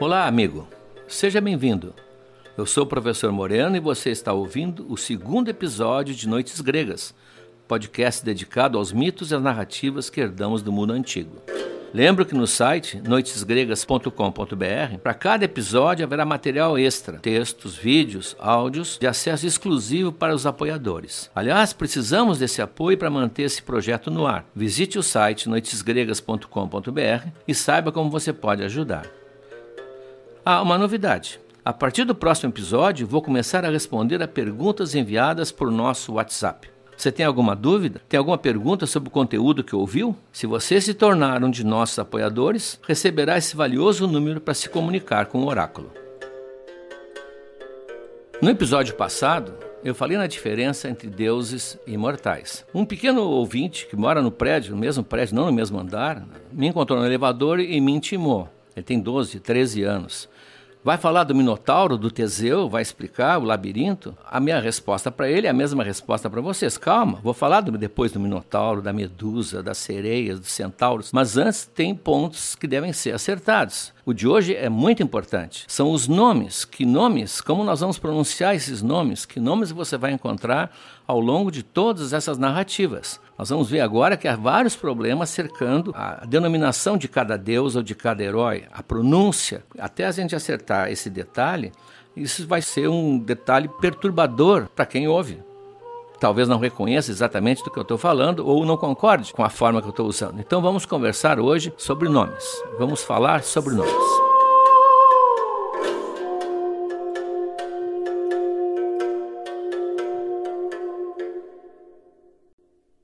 Olá, amigo. Seja bem-vindo. Eu sou o professor Moreno e você está ouvindo o segundo episódio de Noites Gregas, podcast dedicado aos mitos e às narrativas que herdamos do mundo antigo. Lembro que no site noitesgregas.com.br, para cada episódio haverá material extra, textos, vídeos, áudios de acesso exclusivo para os apoiadores. Aliás, precisamos desse apoio para manter esse projeto no ar. Visite o site noitesgregas.com.br e saiba como você pode ajudar. Ah, uma novidade. A partir do próximo episódio, vou começar a responder a perguntas enviadas por nosso WhatsApp. Você tem alguma dúvida? Tem alguma pergunta sobre o conteúdo que ouviu? Se você se tornar um de nossos apoiadores, receberá esse valioso número para se comunicar com o oráculo. No episódio passado, eu falei na diferença entre deuses e mortais. Um pequeno ouvinte que mora no prédio, no mesmo prédio, não no mesmo andar, me encontrou no elevador e me intimou. Ele tem 12, 13 anos. Vai falar do Minotauro, do Teseu, vai explicar o labirinto? A minha resposta para ele é a mesma resposta para vocês. Calma, vou falar do, depois do Minotauro, da Medusa, das sereias, dos centauros, mas antes tem pontos que devem ser acertados. O de hoje é muito importante. São os nomes. Que nomes? Como nós vamos pronunciar esses nomes? Que nomes você vai encontrar ao longo de todas essas narrativas? Nós vamos ver agora que há vários problemas cercando a denominação de cada deus ou de cada herói, a pronúncia. Até a gente acertar esse detalhe, isso vai ser um detalhe perturbador para quem ouve talvez não reconheça exatamente do que eu estou falando ou não concorde com a forma que eu estou usando. Então vamos conversar hoje sobre nomes. Vamos falar sobre nomes.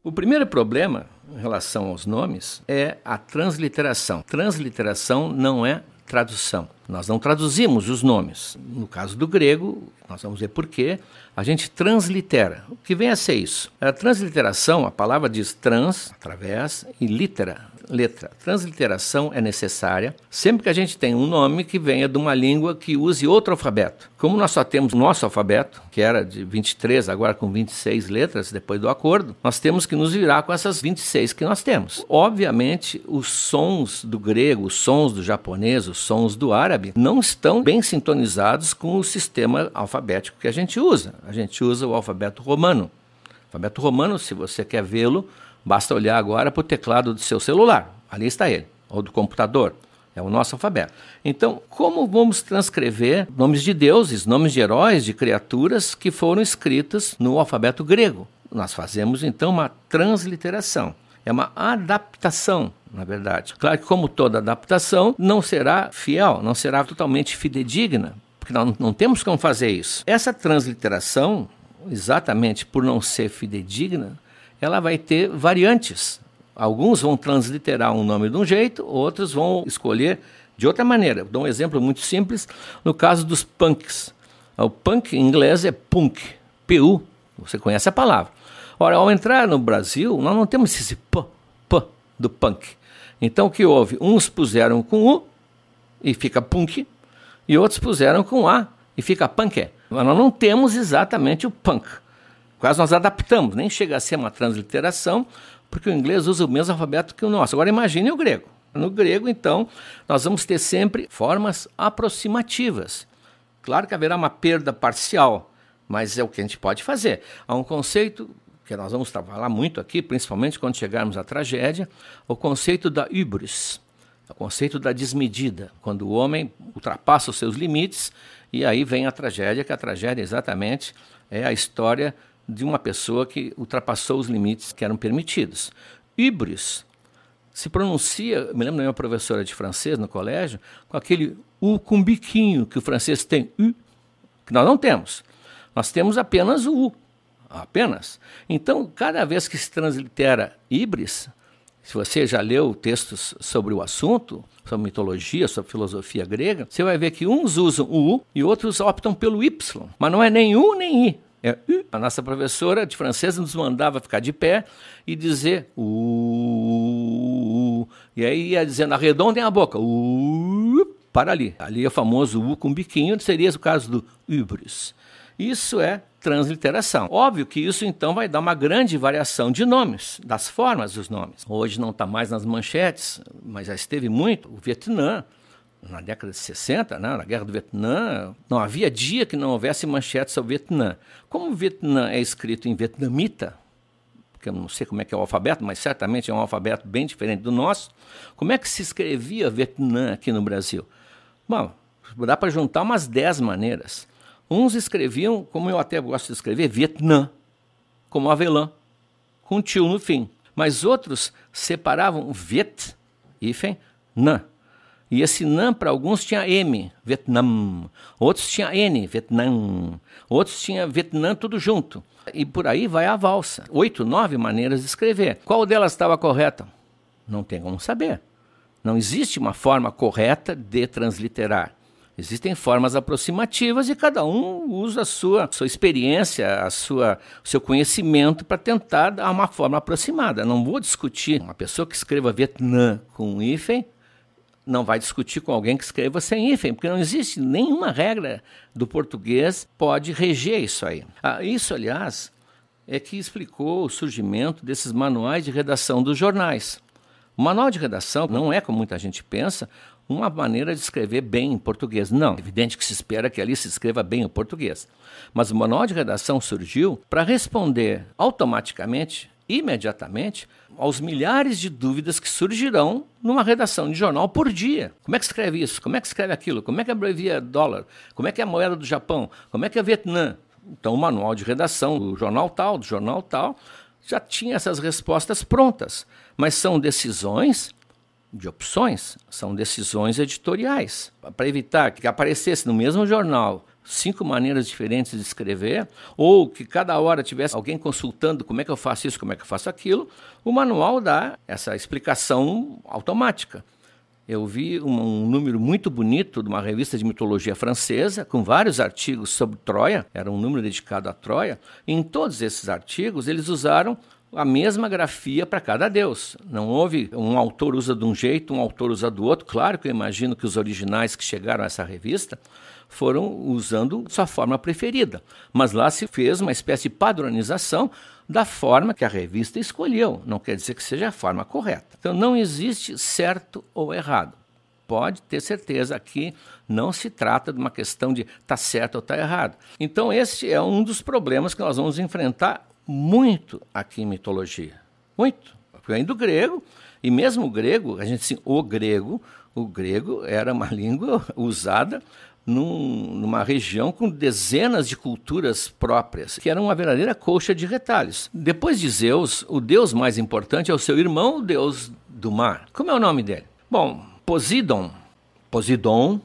O primeiro problema em relação aos nomes é a transliteração. Transliteração não é tradução. Nós não traduzimos os nomes. No caso do grego, nós vamos ver por quê, a gente translitera. O que vem a ser isso? A transliteração, a palavra diz trans, através, e litera, letra. Transliteração é necessária sempre que a gente tem um nome que venha de uma língua que use outro alfabeto. Como nós só temos nosso alfabeto, que era de 23, agora com 26 letras depois do acordo, nós temos que nos virar com essas 26 que nós temos. Obviamente, os sons do grego, os sons do japonês, os sons do árabe não estão bem sintonizados com o sistema alfabético que a gente usa. A gente usa o alfabeto romano. O alfabeto romano, se você quer vê-lo, Basta olhar agora para o teclado do seu celular. Ali está ele, ou do computador. É o nosso alfabeto. Então, como vamos transcrever nomes de deuses, nomes de heróis, de criaturas que foram escritas no alfabeto grego? Nós fazemos então uma transliteração. É uma adaptação, na verdade. Claro que, como toda adaptação, não será fiel, não será totalmente fidedigna, porque nós não temos como fazer isso. Essa transliteração, exatamente por não ser fidedigna, ela vai ter variantes. Alguns vão transliterar um nome de um jeito, outros vão escolher de outra maneira. Dou um exemplo muito simples no caso dos punks. O punk em inglês é punk, P-U, você conhece a palavra. Ora, ao entrar no Brasil, nós não temos esse P, P do punk. Então o que houve? Uns puseram com U e fica punk, e outros puseram com A e fica punk. Mas nós não temos exatamente o punk. Quase nós adaptamos, nem chega a ser uma transliteração, porque o inglês usa o mesmo alfabeto que o nosso. Agora imagine o grego. No grego, então, nós vamos ter sempre formas aproximativas. Claro que haverá uma perda parcial, mas é o que a gente pode fazer. Há um conceito que nós vamos trabalhar muito aqui, principalmente quando chegarmos à tragédia, o conceito da hybris, o conceito da desmedida, quando o homem ultrapassa os seus limites e aí vem a tragédia, que a tragédia exatamente é a história de uma pessoa que ultrapassou os limites que eram permitidos. Hybris se pronuncia, me lembro da minha professora de francês no colégio, com aquele U com biquinho que o francês tem, U, que nós não temos. Nós temos apenas o U, apenas. Então, cada vez que se translitera híbris, se você já leu textos sobre o assunto, sobre mitologia, sobre filosofia grega, você vai ver que uns usam o U e outros optam pelo Y. Mas não é nem U nem I. É, a nossa professora de francês nos mandava ficar de pé e dizer u, e aí ia dizendo arredondem a boca, u, para ali. Ali é o famoso u com biquinho, seria o caso do hybris. Isso é transliteração. Óbvio que isso então vai dar uma grande variação de nomes, das formas dos nomes. Hoje não está mais nas manchetes, mas já esteve muito. O Vietnã, na década de 60, né, na Guerra do Vietnã, não havia dia que não houvesse manchetes sobre o Vietnã. Como o Vietnã é escrito em vietnamita, que eu não sei como é que é o alfabeto, mas certamente é um alfabeto bem diferente do nosso, como é que se escrevia Vietnã aqui no Brasil? Bom, dá para juntar umas dez maneiras. Uns escreviam, como eu até gosto de escrever, Vietnã, como avelã, com tio no fim. Mas outros separavam Viet, hífen, Nã. E esse Nã para alguns tinha M, Vietnã. Outros tinha N, Vietnã. Outros tinha Vietnã tudo junto. E por aí vai a valsa. Oito, nove maneiras de escrever. Qual delas estava correta? Não tem como saber. Não existe uma forma correta de transliterar. Existem formas aproximativas e cada um usa a sua, sua experiência, a sua, o seu conhecimento para tentar dar uma forma aproximada. Não vou discutir uma pessoa que escreva Vietnã com um hífen, não vai discutir com alguém que escreva sem hífen, porque não existe nenhuma regra do português pode reger isso aí. Ah, isso, aliás, é que explicou o surgimento desses manuais de redação dos jornais. O manual de redação não é, como muita gente pensa, uma maneira de escrever bem em português. Não, é evidente que se espera que ali se escreva bem o português. Mas o manual de redação surgiu para responder automaticamente, imediatamente, aos milhares de dúvidas que surgirão numa redação de jornal por dia. Como é que escreve isso? Como é que escreve aquilo? Como é que abrevia dólar? Como é que é a moeda do Japão? Como é que é Vietnã? Então, o manual de redação do jornal tal, do jornal tal, já tinha essas respostas prontas. Mas são decisões de opções, são decisões editoriais. Para evitar que aparecesse no mesmo jornal cinco maneiras diferentes de escrever, ou que cada hora tivesse alguém consultando como é que eu faço isso, como é que eu faço aquilo, o manual dá essa explicação automática. Eu vi um, um, número muito bonito de uma revista de mitologia francesa, com vários artigos sobre Troia, era um número dedicado a Troia, e em todos esses artigos eles usaram a mesma grafia para cada deus. Não houve um autor usa de um jeito, um autor usa do outro. Claro que eu imagino que os originais que chegaram a essa revista foram usando sua forma preferida, mas lá se fez uma espécie de padronização da forma que a revista escolheu. Não quer dizer que seja a forma correta. Então não existe certo ou errado. Pode ter certeza que não se trata de uma questão de tá certo ou tá errado. Então esse é um dos problemas que nós vamos enfrentar muito aqui em mitologia. Muito. Vem do grego, e mesmo o grego, a gente assim, o grego, o grego era uma língua usada num, numa região com dezenas de culturas próprias, que era uma verdadeira colcha de retalhos. Depois de Zeus, o deus mais importante é o seu irmão, o deus do mar. Como é o nome dele? Bom, Poseidon. Poseidon,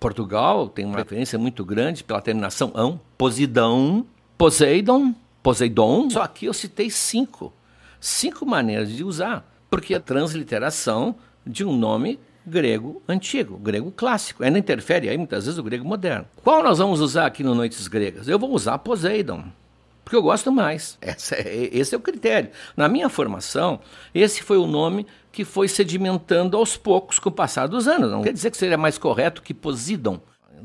Portugal tem uma referência muito grande pela terminação ão. Poseidon, Poseidon, Poseidon, só aqui eu citei cinco. Cinco maneiras de usar, porque a transliteração de um nome grego antigo, grego clássico. Ainda interfere aí muitas vezes o grego moderno. Qual nós vamos usar aqui no Noites Gregas? Eu vou usar Poseidon, porque eu gosto mais. Esse é, esse é o critério. Na minha formação, esse foi o nome que foi sedimentando aos poucos com o passar dos anos. Não quer dizer que seria mais correto que Poseidon.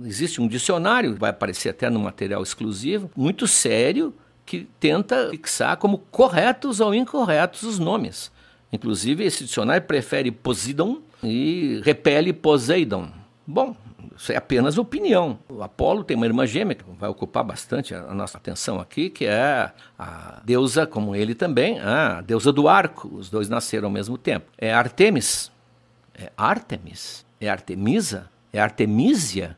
Existe um dicionário, vai aparecer até no material exclusivo, muito sério, que tenta fixar como corretos ou incorretos os nomes. Inclusive, esse dicionário prefere Poseidon e repele Poseidon. Bom, isso é apenas opinião. O Apolo tem uma irmã gêmea que vai ocupar bastante a nossa atenção aqui, que é a deusa, como ele também, a deusa do arco. Os dois nasceram ao mesmo tempo. É Artemis. É Artemis. É Artemisa. É Artemisia.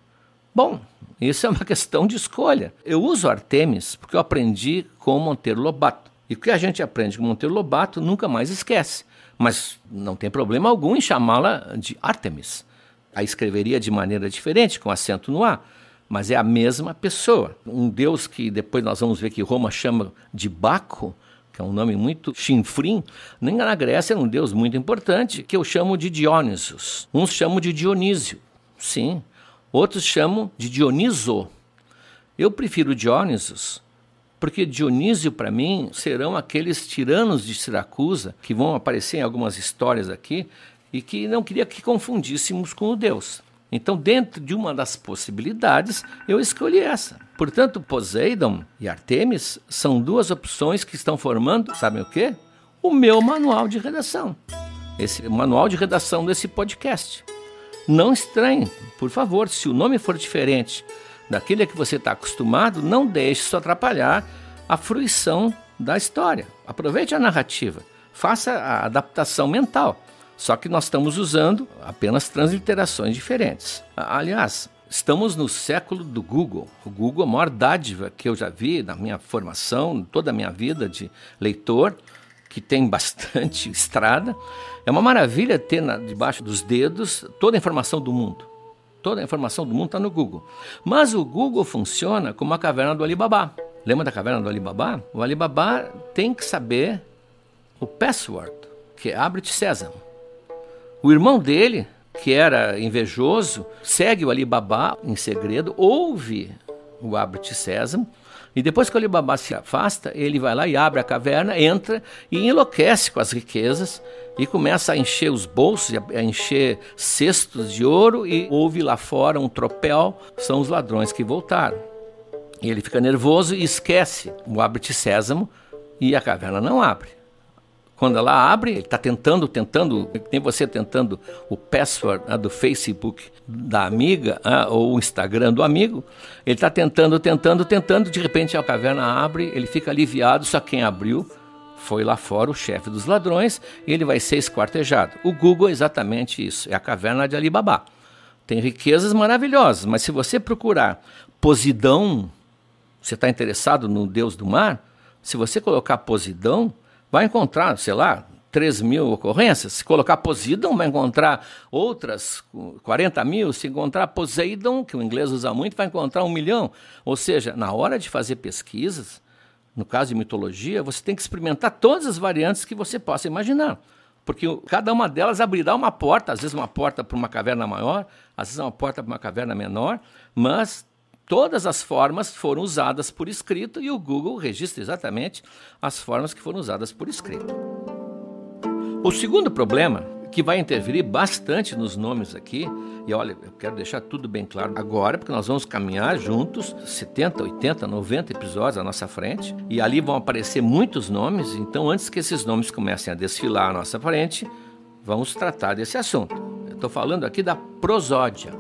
Bom, isso é uma questão de escolha. Eu uso Artemis porque eu aprendi com Monteiro Lobato. E o que a gente aprende com Monteiro Lobato nunca mais esquece. Mas não tem problema algum em chamá-la de Artemis. A escreveria de maneira diferente, com acento no A, mas é a mesma pessoa. Um deus que depois nós vamos ver que Roma chama de Baco, que é um nome muito chinfrim, nem na Grécia era um deus muito importante, que eu chamo de Dionysus. Uns chamam de Dionísio. Sim, Outros chamam de Dioniso. Eu prefiro Dionysus, porque Dionísio, para mim, serão aqueles tiranos de Siracusa, que vão aparecer em algumas histórias aqui, e que não queria que confundíssemos com o Deus. Então, dentro de uma das possibilidades, eu escolhi essa. Portanto, Poseidon e Artemis são duas opções que estão formando, sabem o quê? O meu manual de redação. Esse manual de redação desse podcast. Não estranhe, por favor, se o nome for diferente daquele a que você está acostumado, não deixe isso atrapalhar a fruição da história. Aproveite a narrativa, faça a adaptação mental. Só que nós estamos usando apenas transliterações diferentes. Aliás, estamos no século do Google. O Google é a maior dádiva que eu já vi na minha formação, toda a minha vida de leitor, que tem bastante estrada. É uma maravilha ter na, debaixo dos dedos toda a informação do mundo. Toda a informação do mundo está no Google. Mas o Google funciona como a caverna do Alibaba. Lembra da caverna do Alibaba? O Alibaba tem que saber o password, que é abre-te sésamo. O irmão dele, que era invejoso, segue o Alibaba em segredo, ouve o Abre-te Sésamo, e depois que o Alibaba se afasta, ele vai lá e abre a caverna, entra e enlouquece com as riquezas e começa a encher os bolsos, a encher cestos de ouro e ouve lá fora um tropel, são os ladrões que voltaram. E ele fica nervoso e esquece o Abre-te Sésamo e a caverna não abre. Quando ela abre, ele está tentando, tentando, tem você tentando o password né, do Facebook da amiga né, ou o Instagram do amigo, ele está tentando, tentando, tentando, de repente a caverna abre, ele fica aliviado, só quem abriu foi lá fora o chefe dos ladrões e ele vai ser esquartejado. O Google é exatamente isso, é a caverna de Alibaba. Tem riquezas maravilhosas, mas se você procurar Posidão, você está interessado no deus do mar, se você colocar Posidão, vai encontrar, sei lá, 3 mil ocorrências. Se colocar Poseidon, vai encontrar outras 40 mil. Se encontrar Poseidon, que o inglês usa muito, vai encontrar um milhão. Ou seja, na hora de fazer pesquisas, no caso de mitologia, você tem que experimentar todas as variantes que você possa imaginar. Porque cada uma delas abrirá uma porta, às vezes uma porta para uma caverna maior, às vezes uma porta para uma caverna menor, mas Todas as formas foram usadas por escrito e o Google registra exatamente as formas que foram usadas por escrito. O segundo problema, que vai interferir bastante nos nomes aqui, e olha, eu quero deixar tudo bem claro agora, porque nós vamos caminhar juntos 70, 80, 90 episódios à nossa frente, e ali vão aparecer muitos nomes, então antes que esses nomes comecem a desfilar à nossa frente, vamos tratar desse assunto. Estou falando aqui da prosódia.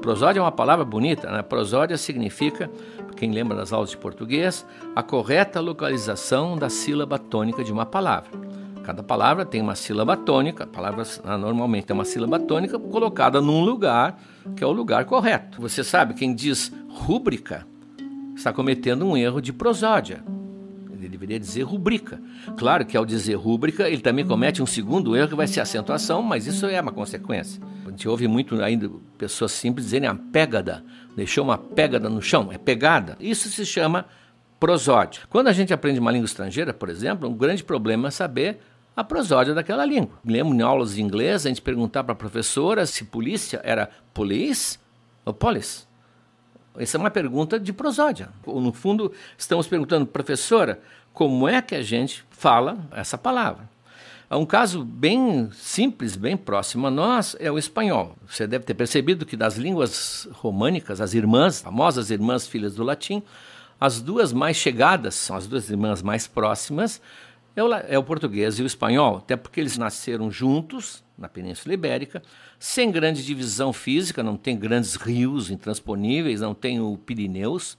Prosódia é uma palavra bonita, né? Prosódia significa, quem lembra das aulas de português, a correta localização da sílaba tônica de uma palavra. Cada palavra tem uma sílaba tônica, a palavra ah, normalmente tem uma sílaba tônica colocada num lugar que é o lugar correto. Você sabe, quem diz rúbrica está cometendo um erro de prosódia. Ele deveria dizer rubrica. Claro que ao dizer rúbrica, ele também comete um segundo erro que vai ser acentuação, mas isso é uma consequência gente ouve muito ainda pessoas simples dizerem a pegada, deixou uma pegada no chão, é pegada. Isso se chama prosódia. Quando a gente aprende uma língua estrangeira, por exemplo, um grande problema é saber a prosódia daquela língua. Lembro em aulas de inglês a gente perguntar para a professora se polícia era police ou police. Essa é uma pergunta de prosódia. No fundo, estamos perguntando, professora, como é que a gente fala essa palavra? Um caso bem simples, bem próximo a nós, é o espanhol. Você deve ter percebido que das línguas românicas, as irmãs, famosas irmãs filhas do latim, as duas mais chegadas, são as duas irmãs mais próximas, é o, é o português e o espanhol, até porque eles nasceram juntos na Península Ibérica, sem grande divisão física, não tem grandes rios intransponíveis, não tem o Pirineus,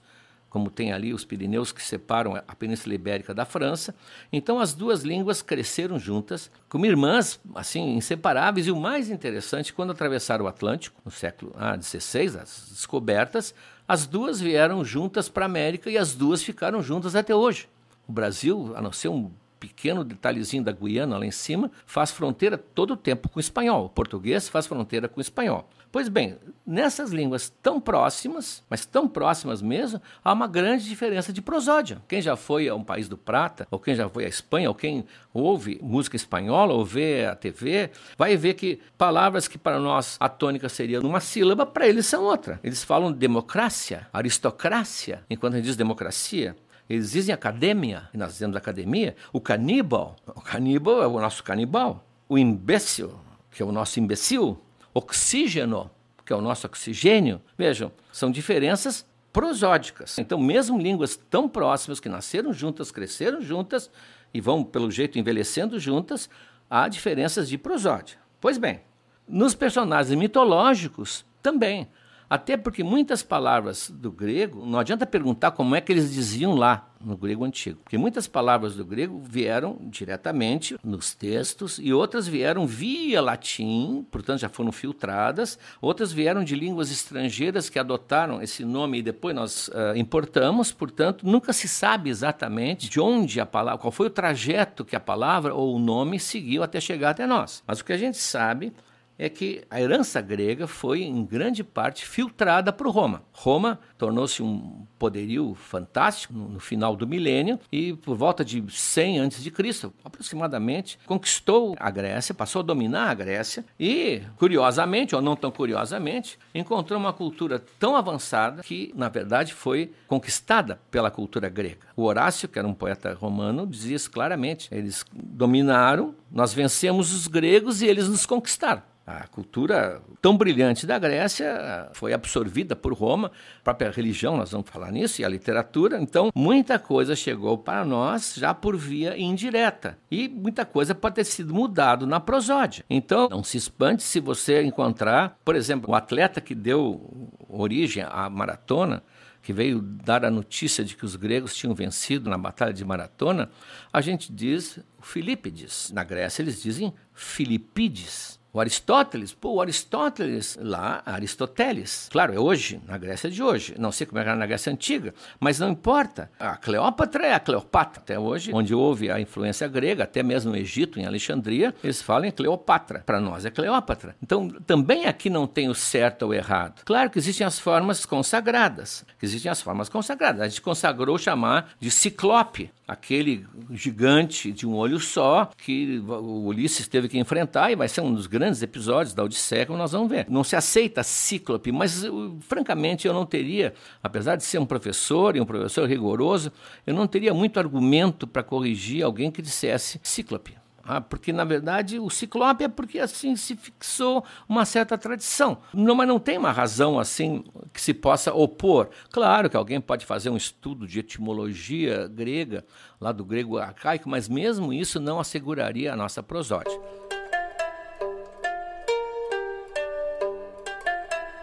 como tem ali os Pirineus que separam a Península Ibérica da França. Então as duas línguas cresceram juntas, como irmãs, assim, inseparáveis. E o mais interessante, quando atravessaram o Atlântico, no século XVI, ah, as descobertas, as duas vieram juntas para a América e as duas ficaram juntas até hoje. O Brasil, a não ser um pequeno detalhezinho da Guiana lá em cima, faz fronteira todo o tempo com o espanhol. O português faz fronteira com o espanhol. Pois bem, nessas línguas tão próximas, mas tão próximas mesmo, há uma grande diferença de prosódia. Quem já foi a um país do Prata, ou quem já foi à Espanha, ou quem ouve música espanhola, ou vê a TV, vai ver que palavras que para nós a tônica seria numa sílaba, para eles são outra. Eles falam democracia, aristocracia, enquanto a gente diz democracia, eles dizem academia, e nós dizemos academia. O caníbal, o caníbal é o nosso canibal. O imbécil, que é o nosso imbecil oxígeno, que é o nosso oxigênio, vejam, são diferenças prosódicas. Então, mesmo línguas tão próximas que nasceram juntas, cresceram juntas e vão, pelo jeito, envelhecendo juntas, há diferenças de prosódia. Pois bem, Nos personagens mitológicos, também. Até porque muitas palavras do grego, não adianta perguntar como é que eles diziam lá no grego antigo, porque muitas palavras do grego vieram diretamente nos textos e outras vieram via latim, portanto já foram filtradas, outras vieram de línguas estrangeiras que adotaram esse nome e depois nós uh, importamos, portanto nunca se sabe exatamente de onde a palavra, qual foi o trajeto que a palavra ou o nome seguiu até chegar até nós. Mas o que a gente sabe é que a herança grega foi, em grande parte, filtrada por Roma. Roma tornou-se um poderio fantástico no, no, final do milênio e, por volta de 100 a.C., aproximadamente, conquistou a Grécia, passou a dominar a Grécia e, curiosamente, ou não tão curiosamente, encontrou uma cultura tão avançada que, na verdade, foi conquistada pela cultura grega. O Horácio, que era um poeta romano, dizia isso claramente. Eles dominaram, nós vencemos os gregos e eles nos conquistaram. A cultura tão brilhante da Grécia foi absorvida por Roma, a própria religião, nós vamos falar nisso, e a literatura. Então, muita coisa chegou para nós já por via indireta. E muita coisa pode ter sido mudado na prosódia. Então, não se espante se você encontrar, por exemplo, o atleta que deu origem à maratona, que veio dar a notícia de que os gregos tinham vencido na batalha de Maratona, a gente diz Filípides. Na Grécia eles dizem Filipides. O Aristóteles, pô, o Aristóteles lá, Aristoteles. Claro, é hoje, na Grécia de hoje. Não sei como era na Grécia Antiga, mas não importa. A Cleópatra é a Cleopatra. Até hoje, onde houve a influência grega, até mesmo no Egito, em Alexandria, eles falam em Cleopatra. Para nós é Cleópatra. Então, também aqui não tem o certo ou errado. Claro que existem as formas consagradas. Existem as formas consagradas. A gente consagrou chamar de Ciclope, aquele gigante de um olho só que o Ulisses teve que enfrentar e vai ser um dos grandes episódios da Odisseia, como nós vamos ver. Não se aceita cíclope, mas francamente eu não teria, apesar de ser um professor e um professor rigoroso, eu não teria muito argumento para corrigir alguém que dissesse cíclope. Ah, porque, na verdade, o ciclope é porque assim se fixou uma certa tradição. Não, mas não tem uma razão assim que se possa opor. Claro que alguém pode fazer um estudo de etimologia grega, lá do grego arcaico, mas mesmo isso não asseguraria a nossa prosódia.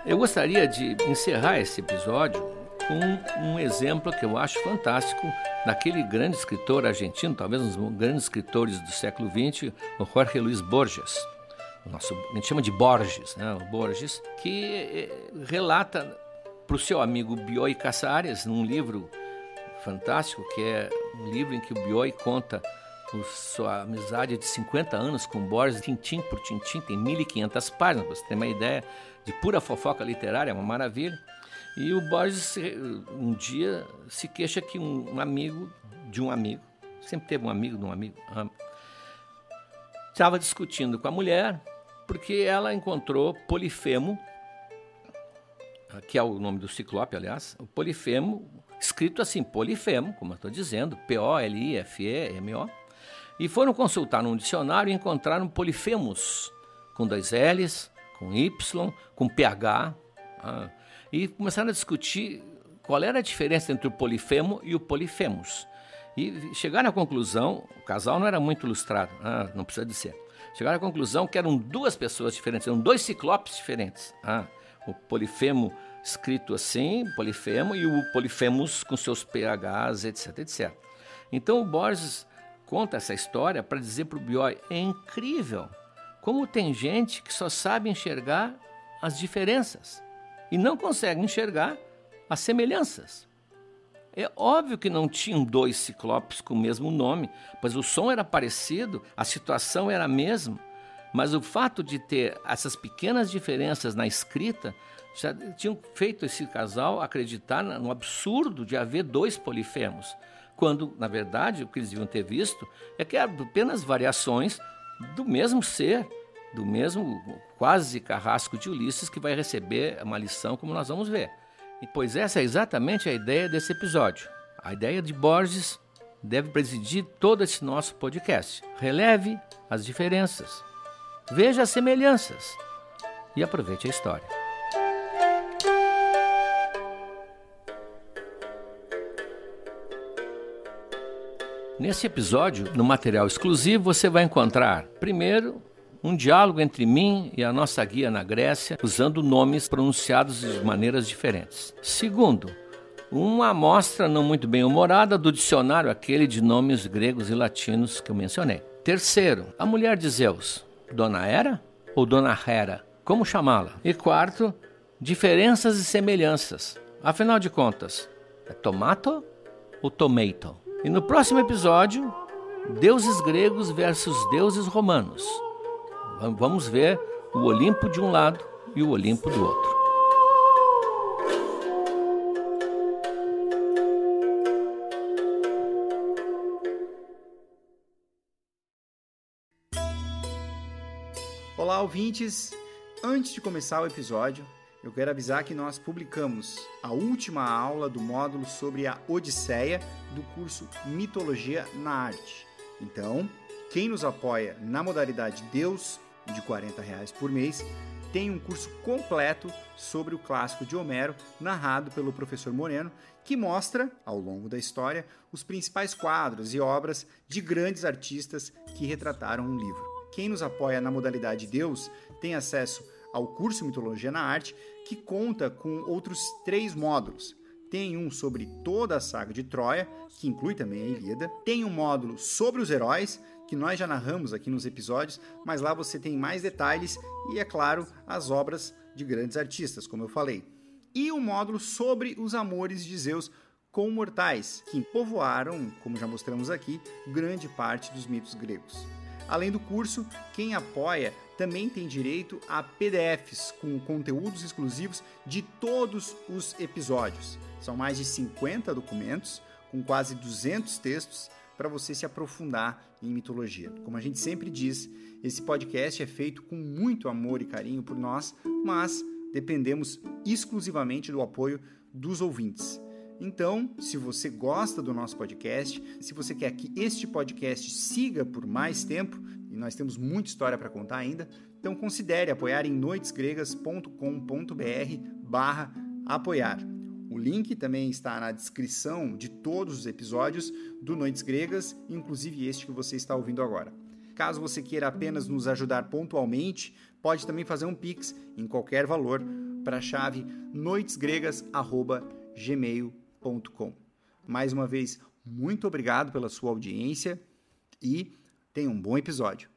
Eu gostaria de encerrar esse episódio com um exemplo que eu acho fantástico daquele grande escritor argentino, talvez um dos grandes escritores do século XX, o Jorge Luiz Borges. O nosso, a gente chama de Borges, né? o Borges, que eh, relata para o seu amigo Bioy Casares, num livro fantástico, que é um livro em que o Bioy conta sua amizade de 50 anos com Borges, tintim por tintim, tem 1.500 páginas, você ter uma ideia de pura fofoca literária, é uma maravilha. E o Borges um dia se queixa que um, amigo de um amigo, sempre teve um amigo de um amigo, estava discutindo com a mulher porque ela encontrou Polifemo, que é o nome do ciclope, aliás, o Polifemo, escrito assim, Polifemo, como eu estou dizendo, P-O-L-I-F-E-M-O, e foram consultar num dicionário e encontraram Polifemos, com dois L's, com Y, com PH, ah, e começaram a discutir qual era a diferença entre o polifemo e o polifemos. E chegaram à conclusão, o casal não era muito ilustrado, ah, não precisa dizer. Chegaram à conclusão que eram duas pessoas diferentes, eram dois ciclopes diferentes. Ah, o polifemo escrito assim, polifemo, e o polifemos com seus PHs, etc, etc. Então o Borges conta essa história para dizer para o Bioy, é incrível como tem gente que só sabe enxergar as diferenças e não consegue enxergar as semelhanças. É óbvio que não tinham dois ciclopes com o mesmo nome, pois o som era parecido, a situação era a mesma, mas o fato de ter essas pequenas diferenças na escrita já tinham feito esse casal acreditar no absurdo de haver dois polifemos, quando, na verdade, o que eles deviam ter visto é que eram apenas variações do mesmo ser, do mesmo quase carrasco de Ulisses, que vai receber uma lição, como nós vamos ver. Pois essa é exatamente a ideia desse episódio. A ideia de Borges deve presidir todo esse nosso podcast. Releve as diferenças, veja as semelhanças e aproveite a história. Nesse episódio, no material exclusivo, você vai encontrar, primeiro, um diálogo entre mim e a nossa guia na Grécia, usando nomes pronunciados de maneiras diferentes. Segundo, uma amostra não muito bem humorada do dicionário aquele de nomes gregos e latinos que eu mencionei. Terceiro, a mulher de Zeus, Dona Hera ou Dona Hera? Como chamá-la? E quarto, diferenças e semelhanças. Afinal de contas, é tomato ou tomato? E no próximo episódio, deuses gregos versus deuses romanos. Vamos ver o Olimpo de um lado e o Olimpo do outro. Olá, ouvintes! Antes de começar o episódio, eu quero avisar que nós publicamos a última aula do módulo sobre a Odisseia do curso Mitologia na Arte. Então, quem nos apoia na modalidade Deus de 40 reais por mês tem um curso completo sobre o clássico de Homero, narrado pelo professor Moreno, que mostra, ao longo da história, os principais quadros e obras de grandes artistas que retrataram um livro. Quem nos apoia na modalidade Deus tem acesso ao curso Mitologia na Arte, que conta com outros três módulos. Tem um sobre toda a saga de Troia, que inclui também a Ilíada. Tem um módulo sobre os heróis, que nós já narramos aqui nos episódios, mas lá você tem mais detalhes e, é claro, as obras de grandes artistas, como eu falei. E um módulo sobre os amores de Zeus com mortais, que povoaram, como já mostramos aqui, grande parte dos mitos gregos. Além do curso, quem apoia também tem direito a PDFs com conteúdos exclusivos de todos os episódios. São mais de 50 documentos com quase 200 textos para você se aprofundar em mitologia. Como a gente sempre diz, esse podcast é feito com muito amor e carinho por nós, mas dependemos exclusivamente do apoio dos ouvintes. Então, se você gosta do nosso podcast, se você quer que este podcast siga por mais tempo, e nós temos muita história para contar ainda, então considere apoiar em noitesgregas.com.br barra apoiar. O link também está na descrição de todos os episódios do Noites Gregas, inclusive este que você está ouvindo agora. Caso você queira apenas nos ajudar pontualmente, pode também fazer um Pix em qualquer valor para a chave noitesgregas.gmail.com mais uma vez, muito obrigado pela sua audiência e tenha um bom episódio.